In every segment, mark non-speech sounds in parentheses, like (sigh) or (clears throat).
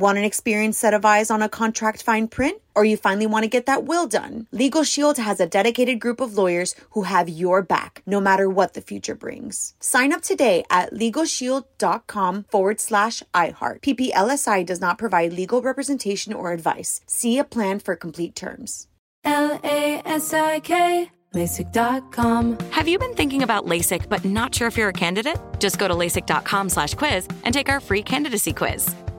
Want an experienced set of eyes on a contract fine print? Or you finally want to get that will done? Legal Shield has a dedicated group of lawyers who have your back, no matter what the future brings. Sign up today at LegalShield.com forward slash iHeart. PPLSI does not provide legal representation or advice. See a plan for complete terms. L-A-S-I-K LASIK.com. Have you been thinking about LASIK but not sure if you're a candidate? Just go to LASIK.com slash quiz and take our free candidacy quiz.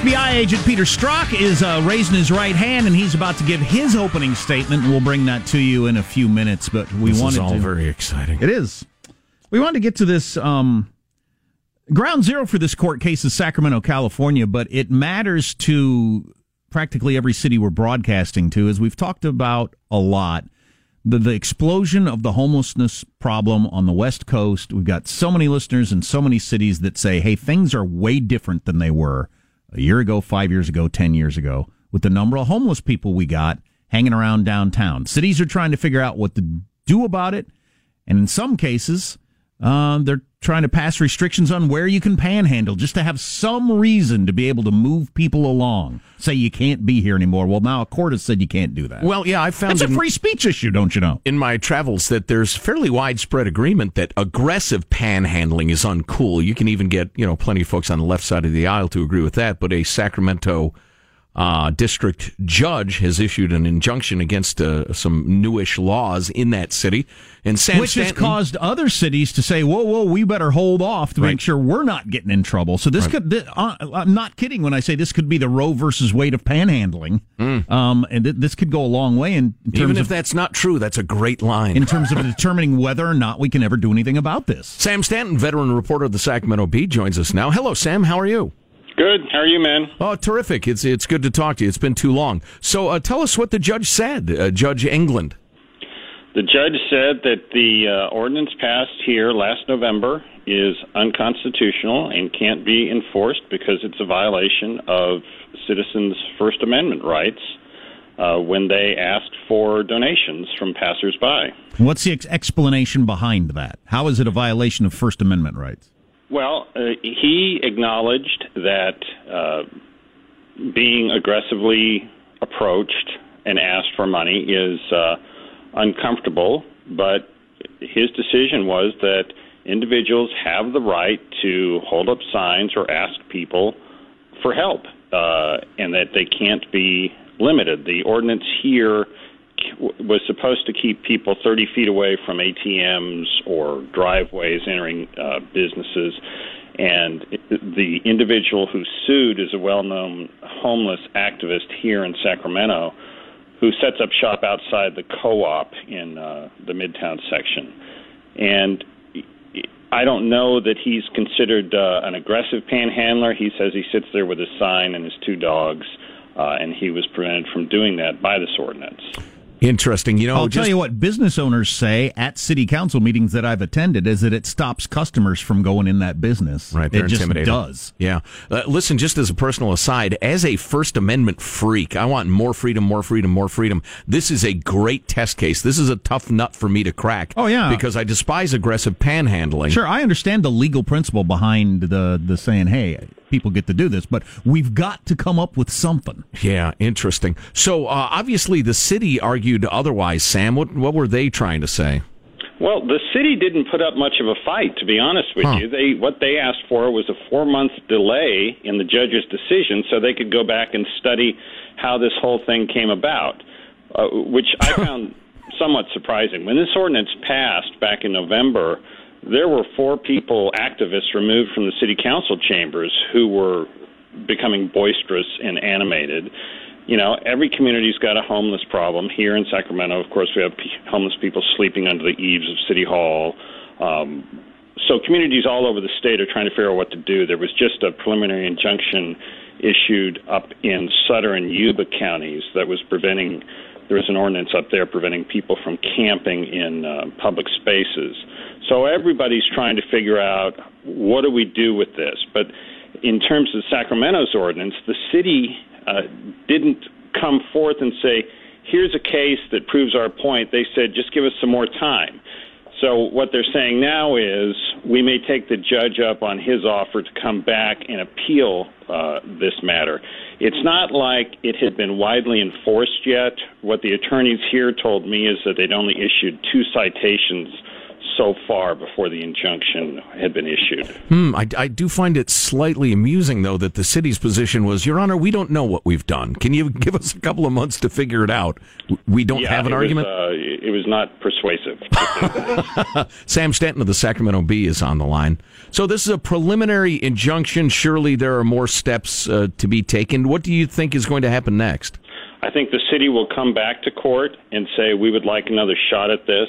FBI agent Peter Strzok is uh, raising his right hand, and he's about to give his opening statement. We'll bring that to you in a few minutes. But we This wanted is all to, very exciting. It is. We wanted to get to this. Um, ground zero for this court case is Sacramento, California, but it matters to practically every city we're broadcasting to, as we've talked about a lot. The, the explosion of the homelessness problem on the West Coast. We've got so many listeners in so many cities that say, hey, things are way different than they were a year ago, five years ago, 10 years ago, with the number of homeless people we got hanging around downtown. Cities are trying to figure out what to do about it. And in some cases, uh, they're trying to pass restrictions on where you can panhandle just to have some reason to be able to move people along. Say you can't be here anymore. Well, now a court has said you can't do that. Well, yeah, I found it's a free speech issue, don't you know? in my travels that there's fairly widespread agreement that aggressive panhandling is uncool. You can even get, you know, plenty of folks on the left side of the aisle to agree with that, but a Sacramento uh, district judge has issued an injunction against uh, some newish laws in that city. And Sam Which has caused other cities to say, "Whoa, whoa, we better hold off to Right. make sure we're not getting in trouble." So this Right. could, th- uh, I'm not kidding when I say this could be the Roe versus Wade of panhandling, um, and th- this could go a long way in, in terms even if of that's not true, that's a great line. in terms of (laughs) determining whether or not we can ever do anything about this. Sam Stanton, veteran reporter of the Sacramento Bee, joins us now. Hello, Sam. How are you? Good. How are you, man? Oh, terrific! It's it's good to talk to you. It's been too long. So, uh, tell us what the judge said, uh, Judge England. The judge said that the uh, ordinance passed here last November is unconstitutional and can't be enforced because it's a violation of citizens' First Amendment rights uh, when they ask for donations from passersby. What's the ex- explanation behind that? How is it a violation of First Amendment rights? Well, uh, he acknowledged that uh, being aggressively approached and asked for money is uh, uncomfortable, but his decision was that individuals have the right to hold up signs or ask people for help, uh, and that they can't be limited. The ordinance here was supposed to keep people 30 feet away from ATMs or driveways entering uh, businesses. And the individual who sued is a well known homeless activist here in Sacramento who sets up shop outside the co op in uh, the Midtown section. And I don't know that he's considered uh, an aggressive panhandler. He says he sits there with his sign and his two dogs, uh, and he was prevented from doing that by this ordinance. Interesting. You know, I'll just, tell you what business owners say at city council meetings that I've attended is that it stops customers from going in that business. Right, they're it just does. Yeah. Uh, listen, just as a personal aside, as a First Amendment freak, I want more freedom, more freedom, more freedom. This is a great test case. This is a tough nut for me to crack. Oh, yeah. Because I despise aggressive panhandling. Sure, I understand the legal principle behind the the saying, "Hey, people get to do this," but we've got to come up with something. Yeah, interesting. So uh, obviously, the city argued otherwise. Sam, what what were they trying to say? Well, the city didn't put up much of a fight, to be honest with Huh. you. They what they asked for was a four month delay in the judge's decision, so they could go back and study how this whole thing came about, uh, which I (laughs) found somewhat surprising. When this ordinance passed back in November, there were four people, activists, removed from the city council chambers who were becoming boisterous and animated. You know, every community's got a homeless problem. Here in Sacramento, of course, we have homeless people sleeping under the eaves of City Hall. Um, so communities all over the state are trying to figure out what to do. There was just a preliminary injunction issued up in Sutter and Yuba counties that was preventing. There was an ordinance up there preventing people from camping in uh, public spaces. So everybody's trying to figure out what do we do with this. But in terms of Sacramento's ordinance, the city uh, didn't come forth and say, "Here's a case that proves our point." They said, "Just give us some more time." So what they're saying now is we may take the judge up on his offer to come back and appeal uh, this matter. It's not like it had been widely enforced yet. What the attorneys here told me is that they'd only issued two citations so far before the injunction had been issued. Hmm, I, I do find it slightly amusing, though, that the city's position was, Your Honor, we don't know what we've done. Can you give us a couple of months to figure it out? We don't yeah, have an it argument. Was, uh, it was not persuasive. (laughs) Sam Stanton of the Sacramento Bee is on the line. So this is a preliminary injunction. Surely there are more steps uh, to be taken. What do you think is going to happen next? I think the city will come back to court and say we would like another shot at this.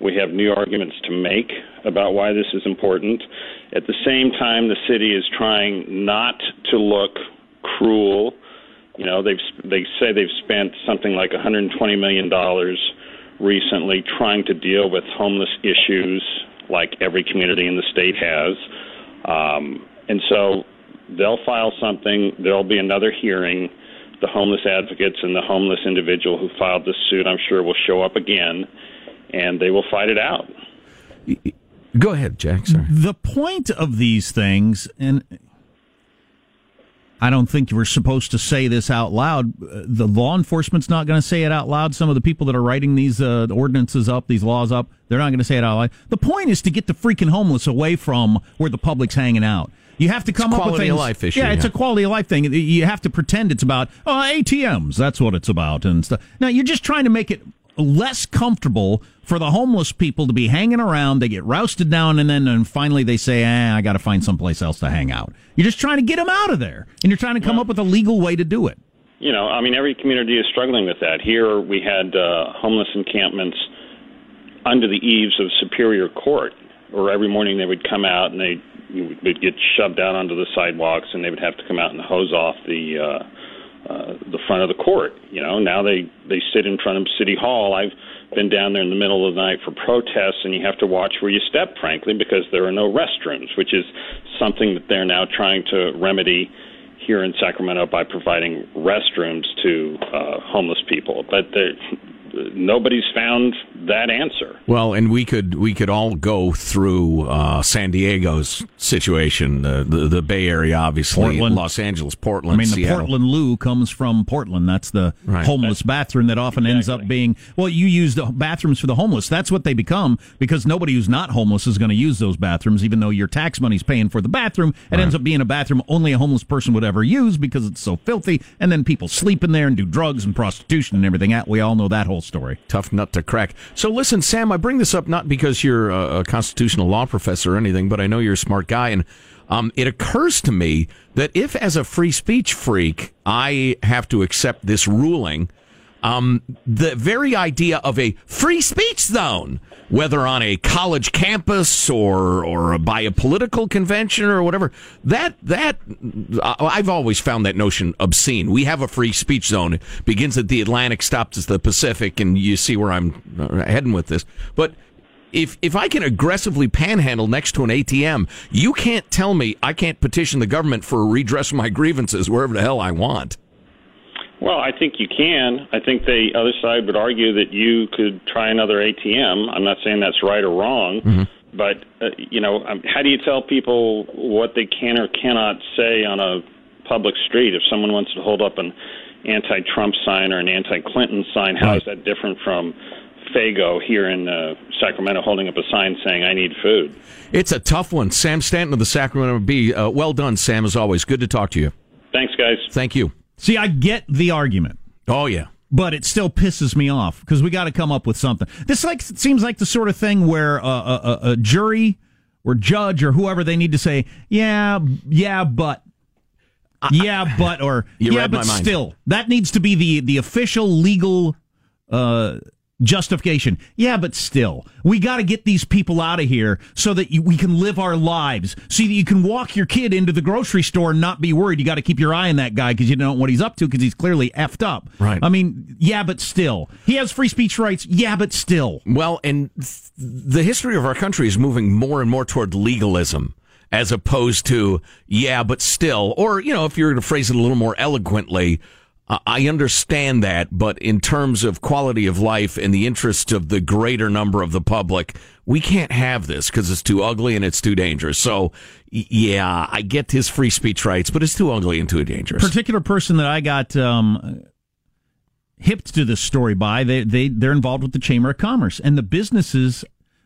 We have new arguments to make about why this is important. At the same time, the city is trying not to look cruel. You know, they've they say they've spent something like 120 million dollars recently trying to deal with homeless issues, like every community in the state has. Um, and so they'll file something. There'll be another hearing. The homeless advocates and the homeless individual who filed this suit, I'm sure, will show up again, and they will fight it out. Go ahead, Jack. Sorry. The point of these things, and I don't think we're supposed to say this out loud. uh, The law enforcement's not going to say it out loud. Some of the people that are writing these uh, ordinances up, these laws up, they're not going to say it out loud. The point is to get the freaking homeless away from where the public's hanging out. You have to come It's up with a quality things. of life issue, Yeah, it's yeah. a quality of life thing. You have to pretend it's about oh ATMs. That's what it's about and stuff. Now you're just trying to make it less comfortable for the homeless people to be hanging around. They get rousted down, and then and finally they say, eh, I got to find someplace else to hang out. You're just trying to get them out of there, and you're trying to come up with a legal way to do it. You know, I mean, every community is struggling with that. Here we had uh, homeless encampments under the eaves of Superior Court, where every morning they would come out and they would get shoved out onto the sidewalks, and they would have to come out and hose off the uh, uh, the front of the court. You know, now they they sit in front of City Hall. I've been down there in the middle of the night for protests, and you have to watch where you step, frankly, because there are no restrooms, which is something that they're now trying to remedy here in Sacramento by providing restrooms to uh, homeless people. But they're- nobody's found that answer. Well, and we could we could all go through uh, San Diego's situation, the, the the Bay Area, obviously, Portland. Los Angeles, Portland, I mean, the Portland loo comes from Portland. That's the Right. homeless bathroom that often ends up being. Well, you use the bathrooms for the homeless. That's what they become because nobody who's not homeless is going to use those bathrooms, even though your tax money's paying for the bathroom. It ends up being a bathroom only a homeless person would ever use because it's so filthy, and then people sleep in there and do drugs and prostitution and everything. That we all know that whole story. Tough nut to crack. So, listen, Sam, I bring this up not because you're a, constitutional law professor or anything, but I know you're a smart guy, and um, it occurs to me that if, as a free speech freak, I have to accept this ruling, um, the very idea of a free speech zone, whether on a college campus or or by a political convention or whatever, that that I've always found that notion obscene. We have a free speech zone. It begins at the Atlantic, stops at the Pacific, and you see where I'm uh, heading with this. But if if I can aggressively panhandle next to an ATM, you can't tell me I can't petition the government for redress of my grievances wherever the hell I want. Well, I think you can. I think the other side would argue that you could try another ATM. I'm not saying that's right or wrong, but uh, you know, um, how do you tell people what they can or cannot say on a public street if someone wants to hold up an anti-Trump sign or an anti-Clinton sign? How is that different from Faygo here in uh, Sacramento holding up a sign saying "I need food"? It's a tough one. Sam Stanton of the Sacramento Bee. Uh, well done, Sam, as always. Good to talk to you. Thanks, guys. Thank you. See, I get the argument. Oh, yeah. but it still pisses me off because we got to come up with something. This like seems like the sort of thing where uh, a, a, a jury or judge or whoever they need to say, yeah, yeah, but. Yeah, but or (laughs) You yeah, but still, that needs to be the the official legal uh, justification. Yeah, but still, we got to get these people out of here so that you, we can live our lives. So that you can walk your kid into the grocery store and not be worried. You got to keep your eye on that guy because you don't know what he's up to because he's clearly effed up. Right. I mean, yeah, but still, he has free speech rights. Yeah, but still. Well, and th- the history of our country is moving more and more toward legalism as opposed to, yeah, but still. Or, you know, if you're going to phrase it a little more eloquently, I understand that, but in terms of quality of life and the interest of the greater number of the public, we can't have this because it's too ugly and it's too dangerous. So, yeah, I get his free speech rights, but it's too ugly and too dangerous. Particular person that I got um, hipped to this story by, they they they're involved with the Chamber of Commerce and the businesses.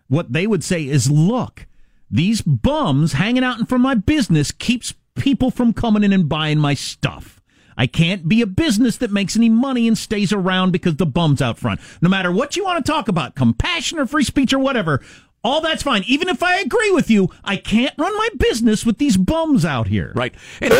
What they would say is, look, these bums hanging out in front of my business keeps people from coming in and buying my stuff. I can't be a business that makes any money and stays around because the bum's out front. No matter what you want to talk about, compassion or free speech or whatever, all that's fine. Even if I agree with you, I can't run my business with these bums out here. Right. And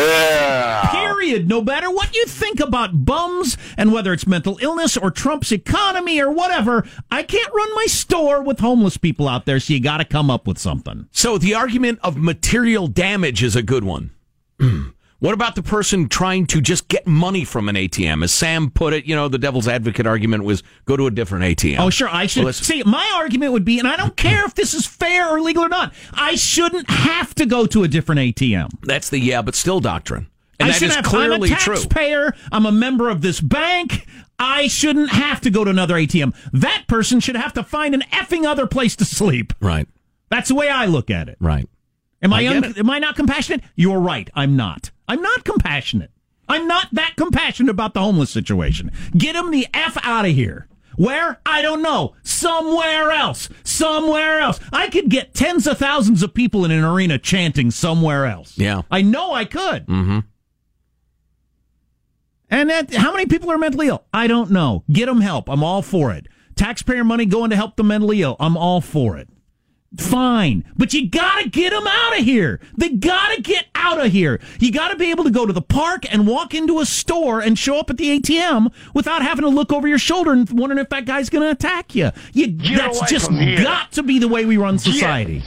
Period. No matter what you think about bums and whether it's mental illness or Trump's economy or whatever, I can't run my store with homeless people out there, so you got to come up with something. So the argument of material damage is a good one. (clears throat) what about the person trying to just get money from an ATM? As Sam put it, you know, the devil's advocate argument was go to a different ATM. Oh, sure. I should Well, see. My argument would be, and I don't (clears throat) care if this is fair or legal or not. I shouldn't have to go to a different ATM. That's the yeah, but still doctrine. And I that shouldn't have, clearly I'm a true. taxpayer. I'm a member of this bank. I shouldn't have to go to another ATM. That person should have to find an effing other place to sleep. Right. That's the way I look at it. Right. Am I, I un- am I not compassionate? You're right. I'm not. I'm not compassionate. I'm not that compassionate about the homeless situation. Get them the f out of here. Where? I don't know. Somewhere else. Somewhere else. I could get tens of thousands of people in an arena chanting somewhere else. Yeah. I know I could. Mm-hmm. And that, how many people are mentally ill? I don't know. Get them help. I'm all for it. Taxpayer money going to help the mentally ill. I'm all for it. Fine. But you gotta get them out of here. They gotta get out of here. You gotta be able to go to the park and walk into a store and show up at the ATM without having to look over your shoulder and wondering if that guy's gonna attack you. You, that's just got to be the way we run society.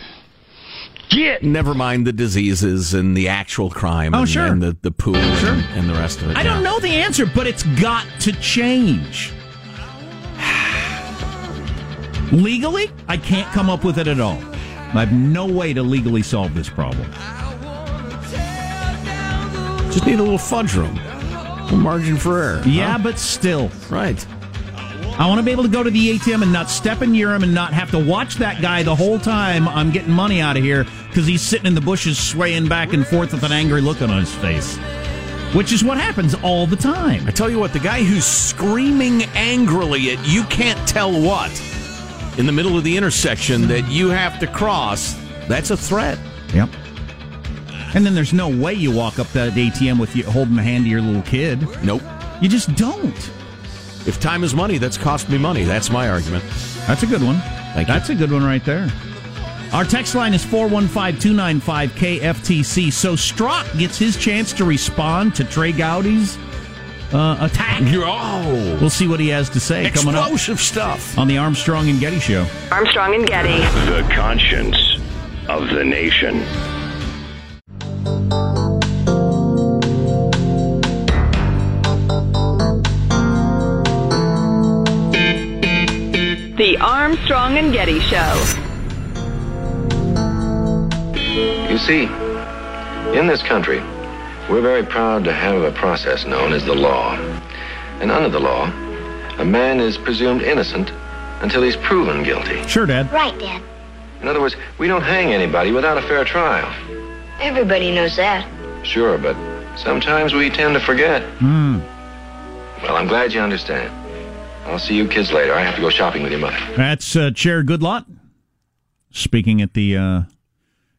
Get Never mind the diseases and the actual crime Oh, and, sure. and the, the poo and, and the rest of it. I don't know the answer, but it's got to change. Legally, I can't come up with it at all. I have no way to legally solve this problem. Just need a little fudge room. A margin for error. Yeah, huh? but still. Right. I want to be able to go to the ATM and not step in urine and not have to watch that guy the whole time I'm getting money out of here because he's sitting in the bushes swaying back and forth with an angry look on his face. Which is what happens all the time. I tell you what, the guy who's screaming angrily at you can't tell what in the middle of the intersection that you have to cross, that's a threat. Yep. And then there's no way you walk up that ATM with you holding the hand of your little kid. Nope. You just don't. If time is money, that's cost me money. That's my argument. That's a good one. Thank you. That's a good one right there. Our text line is 415 295 KFTC. So Strzok gets his chance to respond to Trey Gowdy's uh, attack. Oh, We'll see what he has to say coming up explosive stuff. on the Armstrong and Getty Show. Armstrong and Getty. The conscience of the nation. The Armstrong and Getty Show. You see, in this country, we're very proud to have a process known as the law. And under the law, a man is presumed innocent until he's proven guilty. Sure, Dad. Right, Dad. In other words, we don't hang anybody without a fair trial. Everybody knows that. Sure, but sometimes we tend to forget. Hmm. Well, I'm glad you understand. I'll see you kids later. I have to go shopping with your mother. That's uh, Chair Goodlatte speaking at the uh,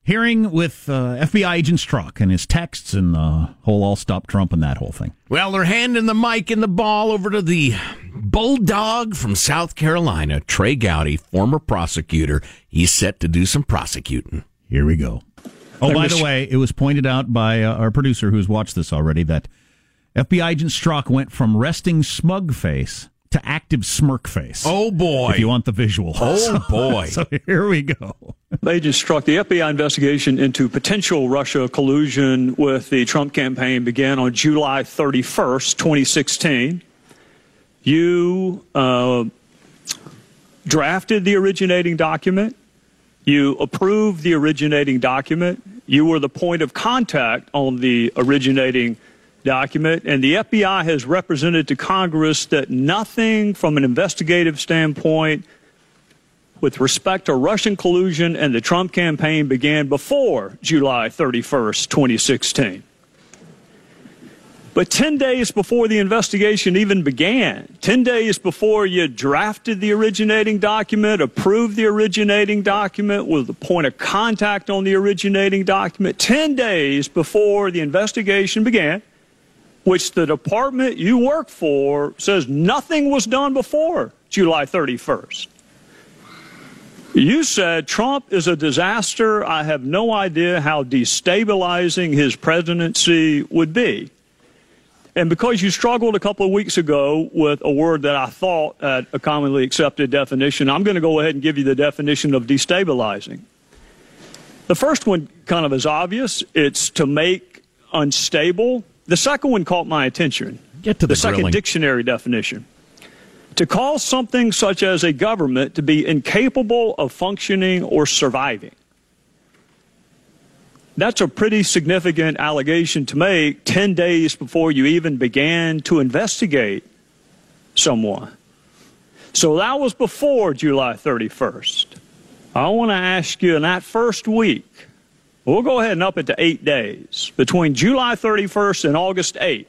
hearing with uh, FBI agent Strzok and his texts and the whole "I'll stop Trump" and that whole thing. Well, they're handing the mic and the ball over to the bulldog from South Carolina, Trey Gowdy, former prosecutor. He's set to do some prosecuting. Here we go. Oh, by the way, it was pointed out by uh, our producer who's watched this already that FBI agent Strzok went from resting smug face to active smirk face. Oh boy! If you want the visual. Oh (laughs) So- boy! So here we go. Agent Strzok the FBI investigation into potential Russia collusion with the Trump campaign began on July 31st, 2016. You uh, drafted the originating document. You approved the originating document. You were the point of contact on the originating document. And the FBI has represented to Congress that nothing from an investigative standpoint with respect to Russian collusion and the Trump campaign began before July 31st, 2016. But 10 days before the investigation even began, 10 days before you drafted the originating document, approved the originating document, with the point of contact on the originating document, 10 days before the investigation began, which the department you work for says nothing was done before July 31st. You said Trump is a disaster. I have no idea how destabilizing his presidency would be. And because you struggled a couple of weeks ago with a word that I thought had a commonly accepted definition, I'm going to go ahead and give you the definition of destabilizing. The first one kind of is obvious it's to make unstable. The second one caught my attention. Get to the, the second grilling. dictionary definition. To cause something such as a government to be incapable of functioning or surviving. That's a pretty significant allegation to make 10 days before you even began to investigate someone. So that was before July 31st. I want to ask you in that first week, we'll go ahead and up it to eight days, between July 31st and August 8th,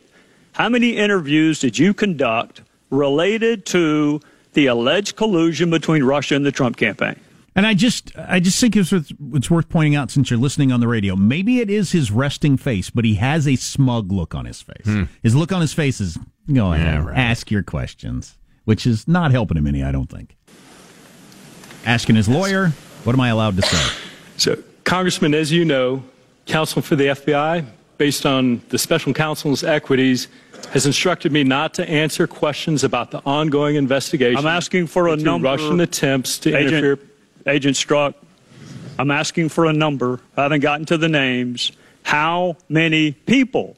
how many interviews did you conduct related to the alleged collusion between Russia and the Trump campaign? And I just, I just think it's, worth- it's worth pointing out since you're listening on the radio. Maybe it is his resting face, but he has a smug look on his face. His look on his face is, go ahead, Hmm. Yeah, right. ask your questions, which is not helping him any, I don't think. Asking his lawyer, what am I allowed to say? So, Congressman, as you know, counsel for the FBI, based on the special counsel's equities, has instructed me not to answer questions about the ongoing investigation. I'm asking for a number. Russian attempts to Agent, interfere. Agent Strzok, I'm asking for a number. I haven't gotten to the names. How many people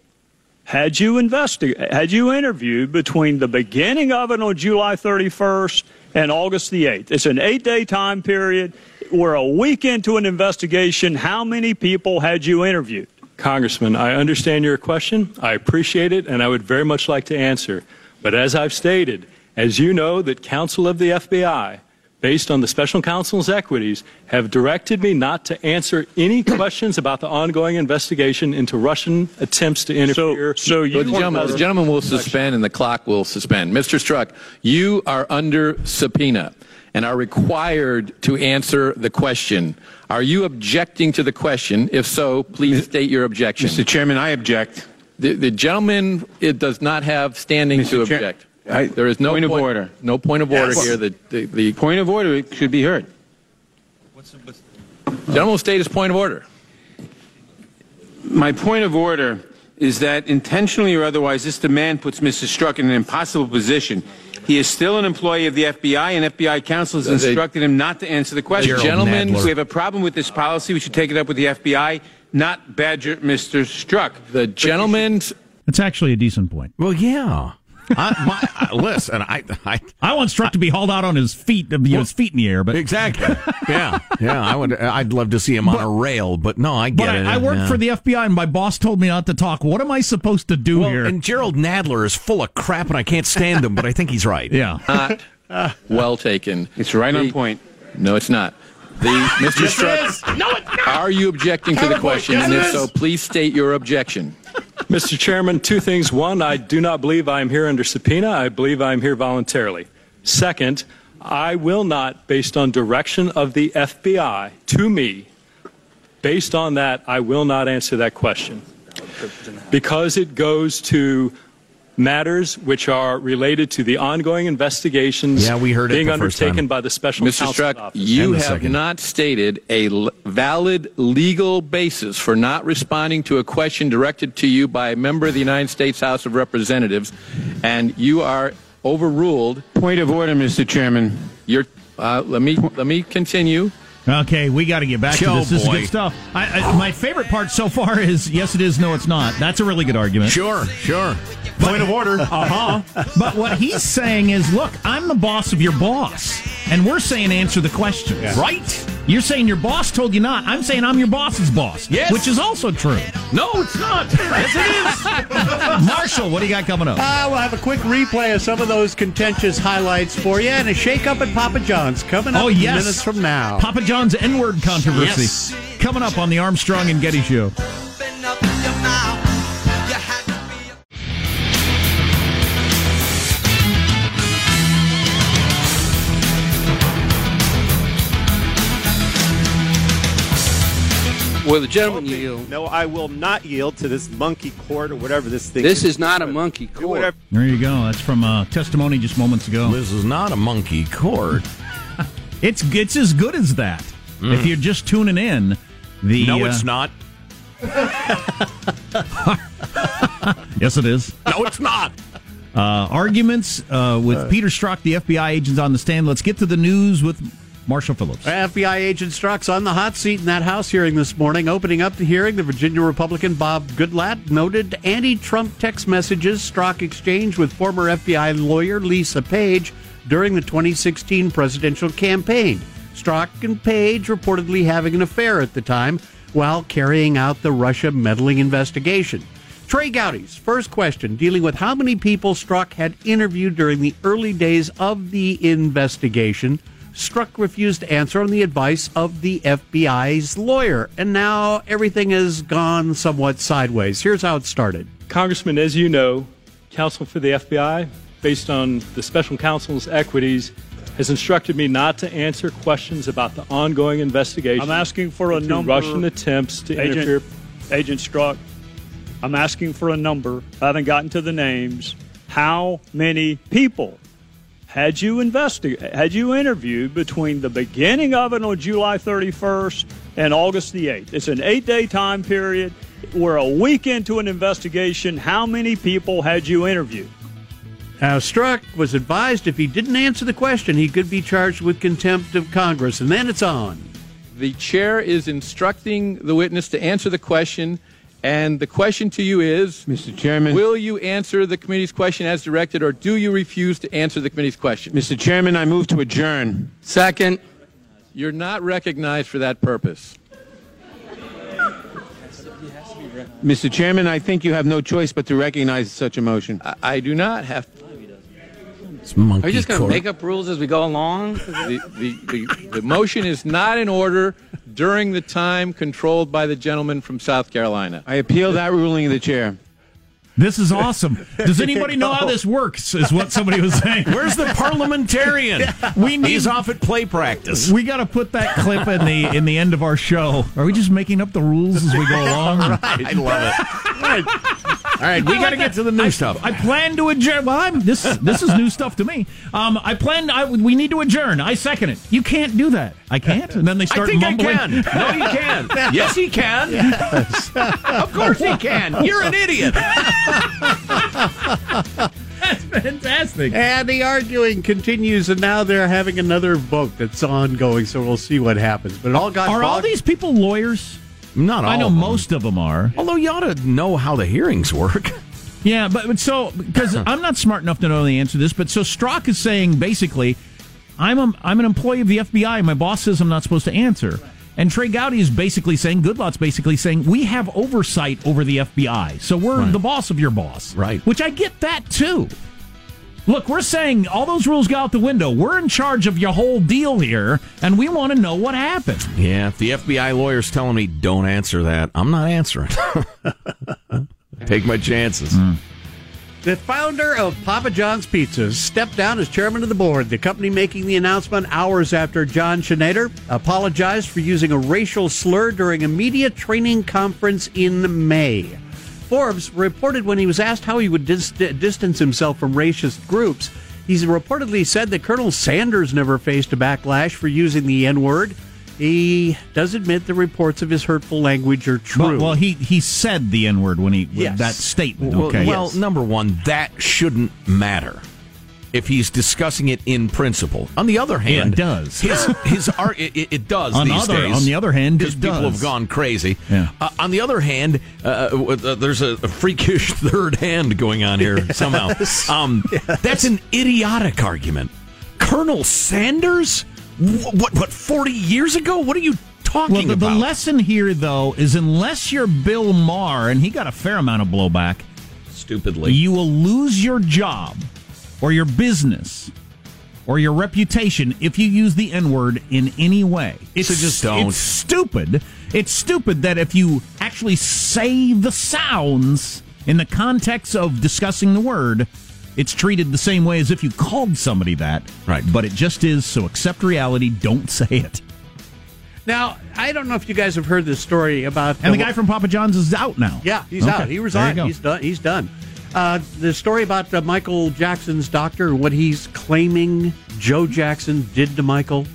had you investigated, had you interviewed between the beginning of it on July 31st and August the 8th? It's an eight day time period. We're a week into an investigation. How many people had you interviewed? Congressman, I understand your question. I appreciate it, and I would very much like to answer. But as I've stated, as you know, that counsel of the FBI, based on the special counsel's equities, have directed me not to answer any (coughs) questions about the ongoing investigation into Russian attempts to interfere. So the gentleman, the gentleman will suspend and the clock will suspend. Mr. Strzok, you are under subpoena and are required to answer the question. Are you objecting to the question? If so, please state your objection. Mr. Chairman, I object. The, the gentleman it does not have standing Mr. to Chair- object. I- there is no point of order. No point of order Yes. here. The, the, the Point of order it should be heard. gentleman will state his point of order. My point of order is that intentionally or otherwise, this demand puts Mr. Strzok in an impossible position. He is still an employee of the FBI, and FBI counsel has The- the- instructed him not to answer the question. Gerald Gentlemen- Nadler. if we have a problem with this policy, we should take it up with the FBI, not badger Mr. Strzok. The gentleman's It's actually a decent point. Well, yeah. I, my, I- listen, I, I I want Strzok to be hauled out on his feet, to be his feet in the air, but exactly. yeah, yeah. I would. I'd love to see him on a rail, but no, I get But it. I, I work yeah. for the FBI, and my boss told me not to talk. What am I supposed to do Well, here? and Jerrold Nadler is full of crap, and I can't stand him. But I think he's right. yeah, not well taken. It's right on point. No, it's not. The (laughs) Mr. Strzok, No, it's not. are you objecting to the question? yes, and if so, please state your objection. Mr. Chairman, two things. One, I do not believe I am here under subpoena. I believe I am here voluntarily. Second, I will not, based on direction of the FBI to me, based on that, I will not answer that question. Because it goes to matters which are related to the ongoing investigations Yeah, we heard being the undertaken time. by the special Mr. counsel's Strzok, office. you And the have second. not stated a l- valid legal basis for not responding to a question directed to you by a member of the United States House of Representatives, and you are overruled. Point of order, Mr. Chairman. You're, uh, let me let me continue. Okay, we got to get back to this. This is good stuff. I, I, my favorite part so far is yes, it is, no, it's not. That's a really good argument. Sure, sure. Point of order. (laughs) Uh huh. but what he's saying is, look, I'm the boss of your boss, and we're saying answer the questions. Right? You're saying your boss told you not. I'm saying I'm your boss's boss. Yes. Which is also true. No, it's not. yes, it is. (laughs) Marshall, what do you got coming up? Uh, we'll have a quick replay of some of those contentious highlights for you, and a shake-up at Papa John's coming up Oh, yes. minutes from now. Papa John's N-word controversy. Yes. Coming up on the Armstrong and Getty Show. Will the gentleman yield? No, I will not yield to this monkey court or whatever this thing This is not a monkey court. There you go. That's from uh, testimony just moments ago. This is not a monkey court. (laughs) It's it's as good as that. If you're just tuning in, the No, uh, it's not. (laughs) yes, it is. No, it's not. Uh, arguments uh, with Peter Strzok, the FBI agents on the stand. Let's get to the news with Marshall Phillips. FBI agent Strzok's on the hot seat in that House hearing this morning. Opening up the hearing, the Virginia Republican Bob Goodlatte noted anti-Trump text messages Strzok exchanged with former FBI lawyer Lisa Page during the 2016 presidential campaign. Strzok and Page reportedly having an affair at the time while carrying out the Russia meddling investigation. Trey Gowdy's first question dealing with how many people Strzok had interviewed during the early days of the investigation. Strzok refused to answer on the advice of the FBI's lawyer, and now everything has gone somewhat sideways. Here's how it started. Congressman, as you know, counsel for the FBI, based on the special counsel's equities, has instructed me not to answer questions about the ongoing investigation. I'm asking for a number. Russian attempts to Agent, interfere. Agent Strzok, I'm asking for a number. I haven't gotten to the names. How many people had you investigate had you interviewed between the beginning of it on July 31st and August the 8th? It's an eight-day time period. We're a week into an investigation. How many people had you interviewed? Now, Strzok was advised if he didn't answer the question, he could be charged with contempt of Congress, and then it's on. The chair is instructing the witness to answer the question, and the question to you is Mr. Chairman. Will you answer the committee's question as directed, or do you refuse to answer the committee's question? Mr. Chairman, I move to adjourn. Second. You're not recognized for that purpose. Mr. Chairman, I think you have no choice but to recognize such a motion. I, I do not have. Monkey Are we just going to make up rules as we go along? The, the, the, the motion is not in order during the time controlled by the gentleman from South Carolina. I appeal that ruling of the chair. This is awesome. Does anybody know how this works? Is what somebody was saying. (laughs) Where's the parliamentarian? We need. He's off at play practice. We got to put that clip in the in the end of our show. Are we just making up the rules as we go along? (laughs) I love it. (laughs) All right, we got to get to the new I, stuff. I plan to adjourn. Well, I'm, this this is new stuff to me. Um, I plan. I, we need to adjourn. I second it. You can't do that. I can't. And then they start I start think mumbling. I can. No, you can. (laughs) Yes, he can. of course he can. You're an idiot. (laughs) That's fantastic. And the arguing continues, and now they're having another vote that's ongoing, so we'll see what happens. But it all got Are all these people lawyers? Not all. I know most of them are. Although you ought to know how the hearings work. (laughs) Yeah, but, but so because (laughs) I'm not smart enough to know the answer to this, but so Strzok is saying basically, I'm a, I'm an employee of the FBI. My boss says I'm not supposed to answer, and Trey Gowdy is basically saying, Goodlatte's basically saying we have oversight over the FBI, so we're Right. the boss of your boss, Right. Which I get that too. Look, we're saying all those rules go out the window. We're in charge of your whole deal here, and we want to know what happened. Yeah, if the FBI lawyer's telling me don't answer that, I'm not answering. (laughs) Take my chances. Hmm. The founder of Papa John's Pizzas stepped down as chairman of the board. The company making the announcement hours after John Schnatter apologized for using a racial slur during a media training conference in May. Forbes reported when he was asked how he would dis- distance himself from racist groups, he's reportedly said that Colonel Sanders never faced a backlash for using the N word. He does admit the reports of his hurtful language are true. Well, well, he he said the N word when he Yes. that statement. Well, Okay, well, number one, that shouldn't matter if he's discussing it in principle. On the other hand, it does. His his (laughs) art it, it- does On these other- days. on the other hand, because people does. have gone crazy. Yeah. Uh, on the other hand, uh, uh, there's a, a freakish (laughs) third hand going on here somehow. Um, That's an idiotic argument. Colonel Sanders, Wh- what what forty years ago? What are you talking Well, the, the lesson here, though, is unless you're Bill Maher, and he got a fair amount of blowback, Stupidly, you will lose your job or your business or your reputation if you use the N word in any way. It's So just don't. It's stupid. It's stupid that if you actually say the sounds in the context of discussing the word, it's treated the same way as if you called somebody that. Right. But it just is. So accept reality. Don't say it. now, I don't know if you guys have heard this story about And the guy from Papa John's is out now. Yeah, he's Okay, out. He resigned. He's done. He's done. Uh, the story about uh, Michael Jackson's doctor and what he's claiming Joe Jackson did to Michael.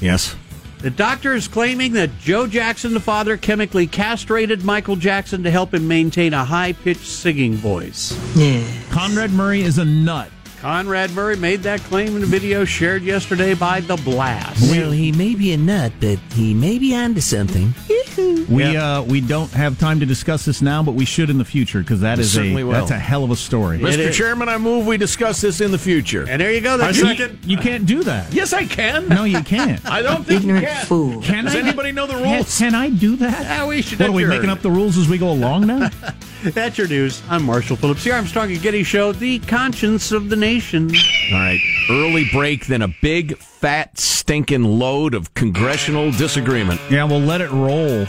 yes. The doctor is claiming that Joe Jackson, the father, chemically castrated Michael Jackson to help him maintain a high pitched singing voice. Yeah. Conrad Murray is a nut. Conrad Murray made that claim in a video shared yesterday by The Blast. Well, he may be a nut, but he may be onto something. We uh, we don't have time to discuss this now, but we should in the future because that is a will. that's a hell of a story. Mr. Chairman, I move we discuss this in the future. And there you go. I That's see- second. you can't do that. Yes, I can. No, you can't. (laughs) I don't think you can. fool. Can Does I anybody know the rules? can I do that? Ah, we should What are we adjourn. making up the rules as we go along now? (laughs) That's your news. I'm Marshall Phillips, the Armstrong and Getty Show, the conscience of the nation. All right. Early break, then a big, fat, stinking load of congressional disagreement. yeah, we'll let it roll.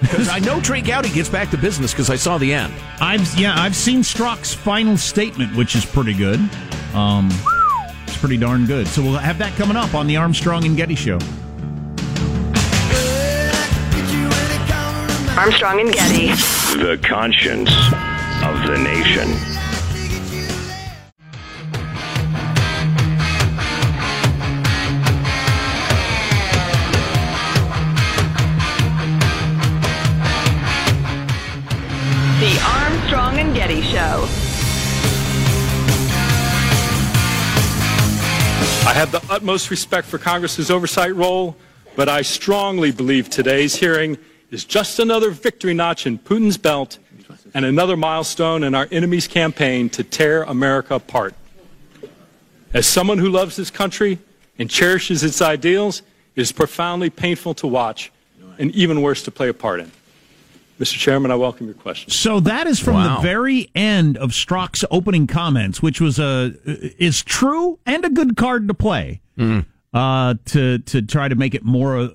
Because I know Trey Gowdy gets back to business because I saw the end. I've yeah, I've seen Strzok's final statement, which is pretty good. Um, it's pretty darn good. So we'll have that coming up on the Armstrong and Getty Show. Armstrong and Getty. The conscience of the nation. Armstrong and Getty Show. I have the utmost respect for Congress's oversight role, but I strongly believe today's hearing is just another victory notch in Putin's belt and another milestone in our enemy's campaign to tear America apart. As someone who loves this country and cherishes its ideals, it is profoundly painful to watch and even worse to play a part in. Mr. Chairman, I welcome your question. So that is from Wow. the very end of Strzok's opening comments, which was a is true and a good card to play uh, to to try to make it more,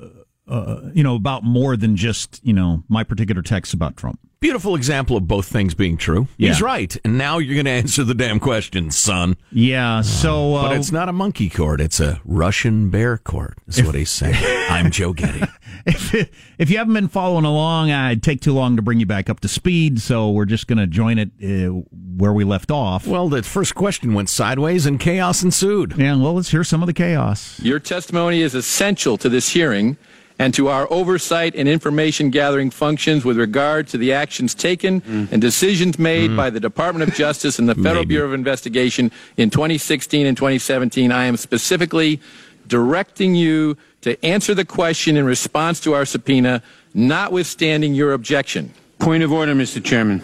uh, you know, about more than just you know my particular text about Trump. Beautiful example of both things being true. He's right, and now you're going to answer the damn question, son. Yeah. So, uh, but it's not a monkey court; it's a Russian bear court. Is what he's saying. (laughs) I'm Joe Getty. (laughs) if, if you haven't been following along, I'd take too long to bring you back up to speed. So we're just going to join it uh, where we left off. Well, the first question went sideways, and chaos ensued. Yeah. Well, let's hear some of the chaos. Your testimony is essential to this hearing and to our oversight and information gathering functions with regard to the actions taken mm. and decisions made mm. by the Department of Justice and the Federal Maybe. Bureau of Investigation in 2016 and 2017. I am specifically directing you to answer the question in response to our subpoena, notwithstanding your objection. Point of order, Mr. Chairman.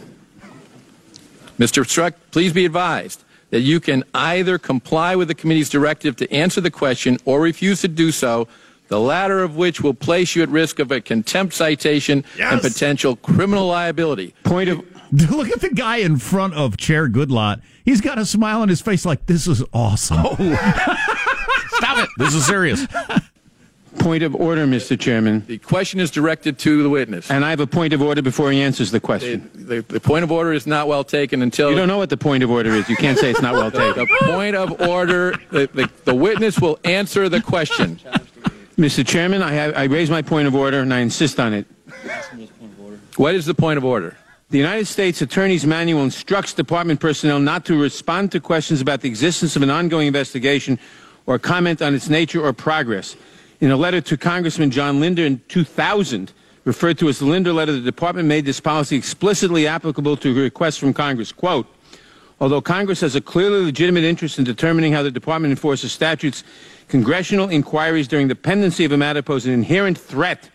Mr. Strzok, please be advised that you can either comply with the committee's directive to answer the question or refuse to do so, the latter of which will place you at risk of a contempt citation and potential criminal liability. Point of (laughs) Look at the guy in front of Chair Goodlatte. He's got a smile on his face like this is awesome. Oh. (laughs) Stop it! This is serious. Point of order, Mr. Chairman. The question is directed to the witness. And I have a point of order before he answers the The, question. the, the point of order is not well taken until You don't know what the point of order is. You can't say it's not well (laughs) taken. the point of order. The, the, the witness will answer the question. Mr. Chairman, I, have, I raise my point of order and I insist on it. What is the point of order? The United States Attorney's Manual instructs department personnel not to respond to questions about the existence of an ongoing investigation or comment on its nature or progress. In a letter to Congressman John Linder in 2000, referred to as the Linder letter, the department made this policy explicitly applicable to requests from Congress. Quote, Although Congress has a clearly legitimate interest in determining how the department enforces statutes, congressional inquiries during the pendency of a matter pose an inherent threat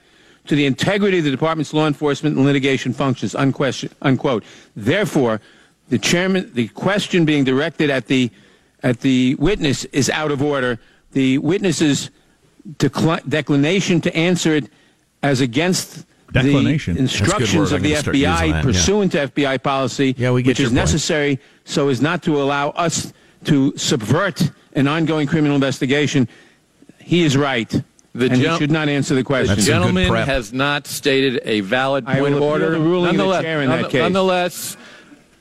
to the integrity of the department's law enforcement and litigation functions. Unquestion, unquote. Therefore, the chairman, the question being directed at the at the witness is out of order. The witness's decli- declination to answer it as against Declination. the instructions of the gonna start using FBI that, yeah. pursuant to FBI policy, Yeah, which is point. necessary so as not to allow us to subvert an ongoing criminal investigation. He is right. The and gen- he should not answer the question. The That's some good gentleman has not stated a valid I point will of order. the ruling of the nonetheless, chair in that none- case. nonetheless,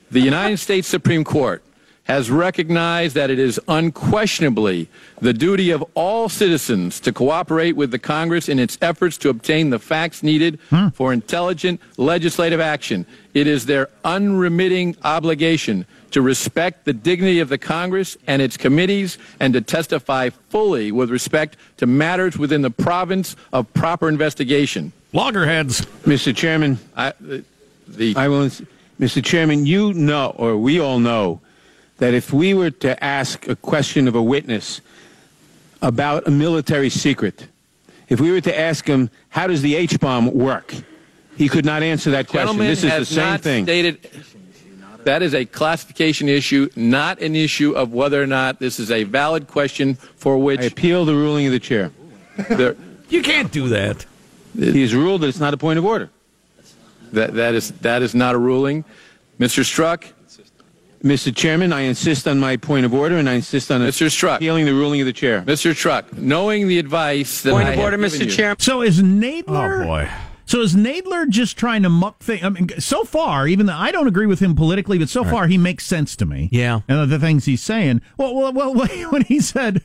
the United States Supreme Court has recognized that it is unquestionably the duty of all citizens to cooperate with the Congress in its efforts to obtain the facts needed hmm. for intelligent legislative action. It is their unremitting obligation to respect the dignity of the Congress and its committees and to testify fully with respect to matters within the province of proper investigation. Loggerheads. Mr. Chairman, I, the, the I will, Mr. Chairman, you know, or we all know, that if we were to ask a question of a witness about a military secret, if we were to ask him, how does the H bomb work? He could not answer that question. gentleman This is has the same not thing. stated that is a classification issue, not an issue of whether or not this is a valid question for which. I appeal the ruling of the chair. there, You can't do that. He has ruled that it's not a point of order. that, that is that is not a ruling. Mr. Strzok, Mr. Chairman, I insist on my point of order, and I insist on Mr. Strzok, appealing the ruling of the chair. Mr. Strzok, knowing the advice that Point I of order, Mr. Chairman. So is Nadler? Oh boy. So is Nadler just trying to muck things? I mean, so far, even though I don't agree with him politically, but so far he makes sense to me. Yeah. and the things he's saying. Well, well, well (laughs) when he said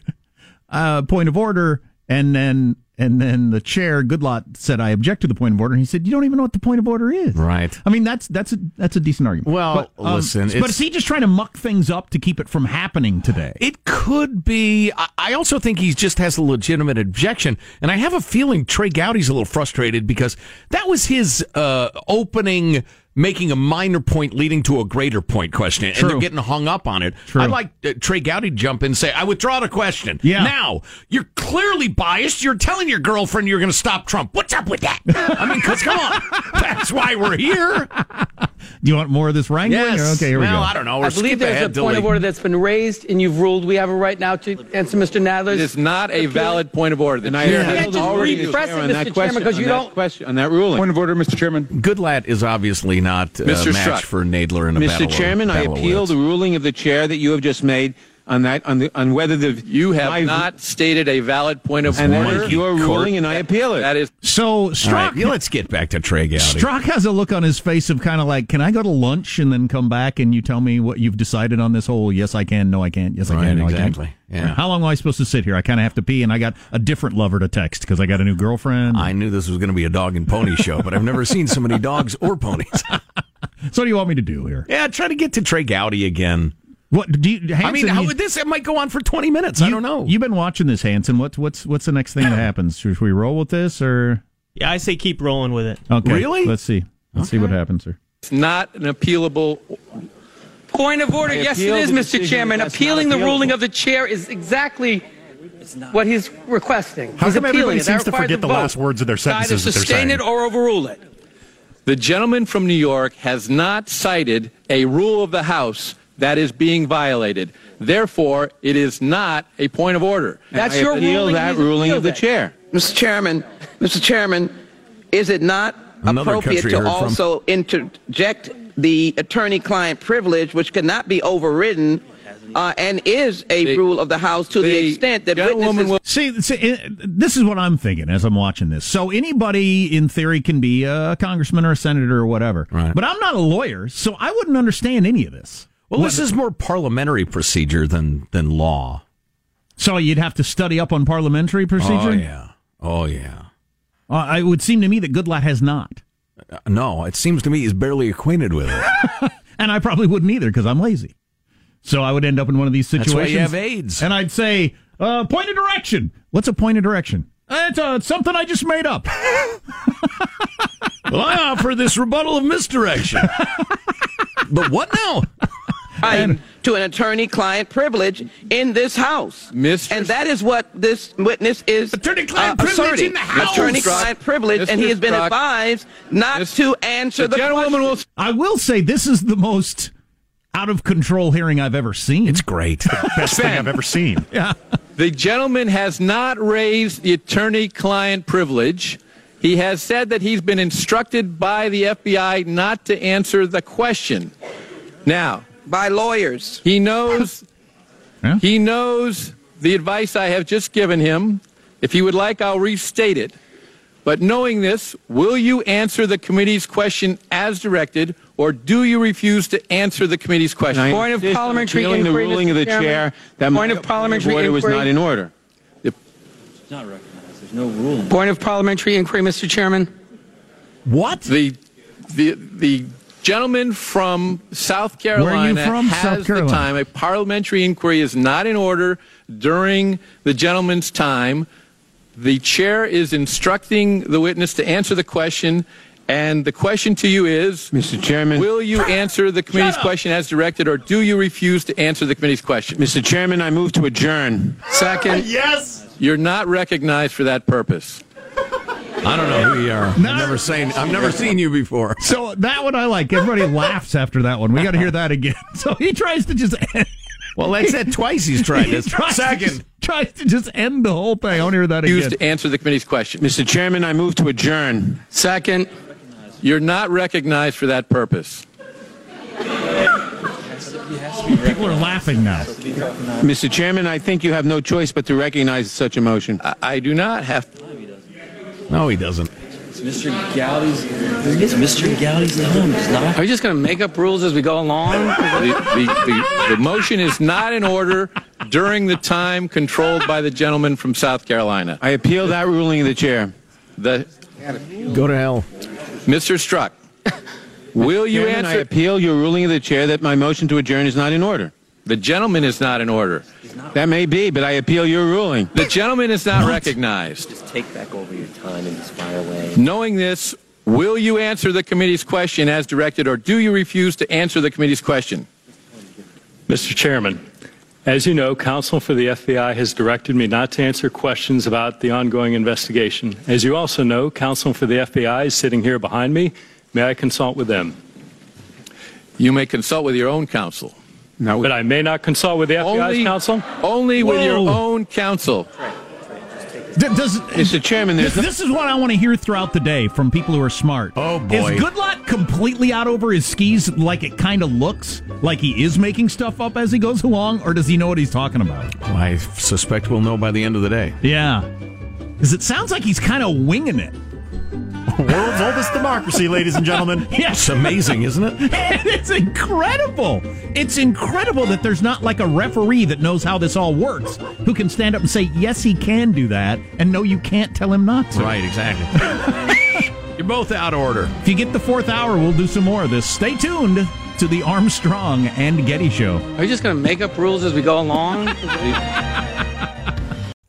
uh, point of order, and then and then the chair Goodlatte said I object to the point of order, and he said you don't even know what the point of order is. Right. I mean that's that's a that's a decent argument. Well, but, um, listen, but is he just trying to muck things up to keep it from happening today? It could be. I- I also think he just has a legitimate objection, and I have a feeling Trey Gowdy's a little frustrated because that was his uh, opening, making a minor point leading to a greater point question, and they're getting hung up on it. True. I'd like uh, Trey Gowdy to jump in and say, "I withdraw the question." Yeah. Now you're clearly biased. You're telling your girlfriend you're going to stop Trump. What's up with that? I mean, because come on, (laughs) that's why we're here. Do you want more of this wrangling? Yes. Or- Okay, here we Well, go. I don't know. I believe there's a till point of order that's been raised, and you've ruled we have a right now to answer Mr. Nadler's. It is not a valid point of order. The And I chair appeal has the already ruling it, on Mr. that Chairman, question, because you on don't- question on that ruling. Point of order, Mr. Chairman. Goodlatte is obviously not a Mr. match Strzok. for Nadler in a battle Mr. Chairman, I battle of appeal the ruling of the chair that you have just made on that on the on whether the You have my- not stated a valid point of and that order. is your ruling, and I appeal it. That is So All Strzok, right, let's get back to Trey Gowdy. Strzok has a look on his face of kind of like, can I go to lunch and then come back and you tell me what you've decided on this whole yes I can, no I can't, yes I Right, can, no I exactly. can't. Yeah. How long am I supposed to sit here? I kind of have to pee and I got a different lover to text because I got a new girlfriend. I knew this was going to be a dog and pony show, but I've never seen so many dogs or ponies. (laughs) so what do you want me to do here? yeah, try to get to Trey Gowdy again. What do you? Hanson, I mean, how you- would this? It might go on for twenty minutes. I don't know. You've been watching this, Hanson. What's what's what's the next thing that (clears throat) happens? Should we roll with this or? Yeah, I say keep rolling with it. Okay, Really? Let's see. Let's see what happens here. It's not an appealable. Point of order. Yes, it appeal is, the Mr. Chairman. Appealing the ruling of the chair is exactly what he's requesting. How he's come appealing everybody it. That seems to forget a the last words of their To Either sentences that they're sustain saying? it or overrule it. The gentleman from New York has not cited a rule of the House that is being violated. Therefore, it is not a point of order. That's I your appeal ruling. that ruling of the it. chair. Mr. Chairman, Mr. Chairman, is it not Another appropriate to I heard from. also interject the attorney-client privilege, which cannot be overridden, uh, and is a The- rule of the House to the, the extent that witnesses will- See, see, eh, this is what I'm thinking as I'm watching this. So anybody in theory can be a congressman or a senator or whatever. Right. But I'm not a lawyer, so I wouldn't understand any of this. Well, this is more parliamentary procedure than than law. So you'd have to study up on parliamentary procedure. Oh yeah. Oh yeah. Uh, it would seem to me that Goodlatte has not, Uh, no, it seems to me he's barely acquainted with it. (laughs) and I probably wouldn't either because I'm lazy. So I would end up in one of these That's situations. why you have AIDS. And I'd say, uh, point of direction. What's a point of direction? Uh, It's uh, something I just made up. (laughs) well, I offer this rebuttal of misdirection. (laughs) but what now? Right to an attorney-client privilege in this House. Mr. And that is what this witness is Attorney-client uh, privilege asserting. in the House. Attorney-client privilege, and he has been Strzok. advised not Mr. to answer The the, gentlewoman will. I will say this is the most out of control hearing I've ever seen. It's great. The (laughs) Best thing I've ever seen. yeah. The gentleman has not raised the attorney client privilege. He has said that he's been instructed by the FBI not to answer the question. Now, by lawyers. he knows Yeah. he knows the advice I have just given him. If he would like, I'll restate it. But knowing this, will you answer the committee's question as directed, or do you refuse to answer the committee's question? I Point of insist on parliamentary appealing the ruling Mr. of the Chairman. chair that Point of parliamentary order was not in order. not recognized. There's no ruling. Point of parliamentary inquiry, Mr. Chairman. What? The the the gentleman from South Carolina from, has South Carolina? the time. A parliamentary inquiry is not in order during the gentleman's time. The chair is instructing the witness to answer the question, and the question to you is, Mr. Chairman. will you answer the committee's question as directed, or do you refuse to answer the committee's question? Mr. Chairman, I move to adjourn. Second, Yes. you're not recognized for that purpose. I don't know who you are. I've never seen. I've never seen you before. So that one I like. Everybody laughs after that one. We got to hear that again. (laughs) So he tries to just end. Well, that's that twice he's tried (laughs) he this. tries to Second. just- tries to just end the whole thing. I want to hear that Refuse again. to answer the committee's question. Mr. Chairman, I move to adjourn. Second, you're not recognized for that purpose. People are laughing now. Mr. Chairman, I think you have no choice but to recognize such a motion. I, I do not have. No, he doesn't. It's Mr. Gowdy's. It's Mr. Gowdy's home. It's not. Are we just going to make up rules as we go along? The, the, the, the motion is not in order during the time controlled by the gentleman from South Carolina. I appeal that ruling of the chair. The Go to hell. Mr. Strzok, will you Chairman, I appeal your ruling of the chair that my motion to adjourn is not in order. The gentleman is not in order. That may be, but I appeal your ruling. The gentleman is not recognized. Just take back over your time and just fire away. Knowing this, will you answer the committee's question as directed, or do you refuse to answer the committee's question? Mr. Chairman, as you know, counsel for the FBI has directed me not to answer questions about the ongoing investigation. As you also know, counsel for the FBI is sitting here behind me. May I consult with them? You may consult with your own counsel. No, but I may not consult with the FBI's Only- counsel. Only with your own counsel. D- does, Mr. Chairman, this, no- this is what I want to hear throughout the day from people who are smart. Oh, boy. Is Goodlatte completely out over his skis like it kind of looks? Like he is making stuff up as he goes along? Or does he know what he's talking about? I suspect we'll know by the end of the day. Yeah. Because it sounds like he's kind of winging it. World's oldest democracy, ladies and gentlemen. (laughs) Yes. It's amazing, isn't it? (laughs) it's incredible. It's incredible that there's not like a referee that knows how this all works who can stand up and say, yes, he can do that, and no, you can't tell him not to. Right, exactly. (laughs) You're both out of order. If you get the fourth hour, we'll do some more of this. Stay tuned to the Armstrong and Getty Show. Are you just going to make up rules as we go along?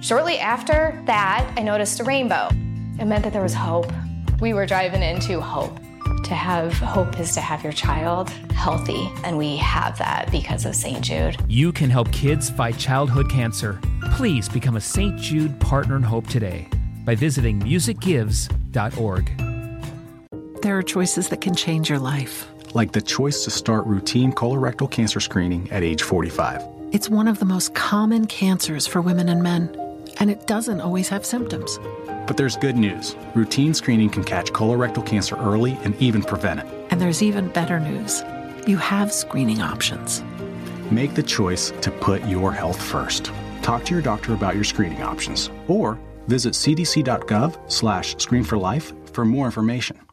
Shortly after that, I noticed a rainbow. It meant that there was hope. We were driving into hope. To have hope is to have your child healthy, and we have that because of St. Jude. You can help kids fight childhood cancer. Please become a St. Jude Partner in Hope today by visiting musicgives.org. There are choices that can change your life. like the choice to start routine colorectal cancer screening at age 45. It's one of the most common cancers for women and men, and it doesn't always have symptoms. But there's good news. Routine screening can catch colorectal cancer early and even prevent it. And there's even better news you have screening options. Make the choice to put your health first. Talk to your doctor about your screening options or visit cdc.gov slash screen for life for more information.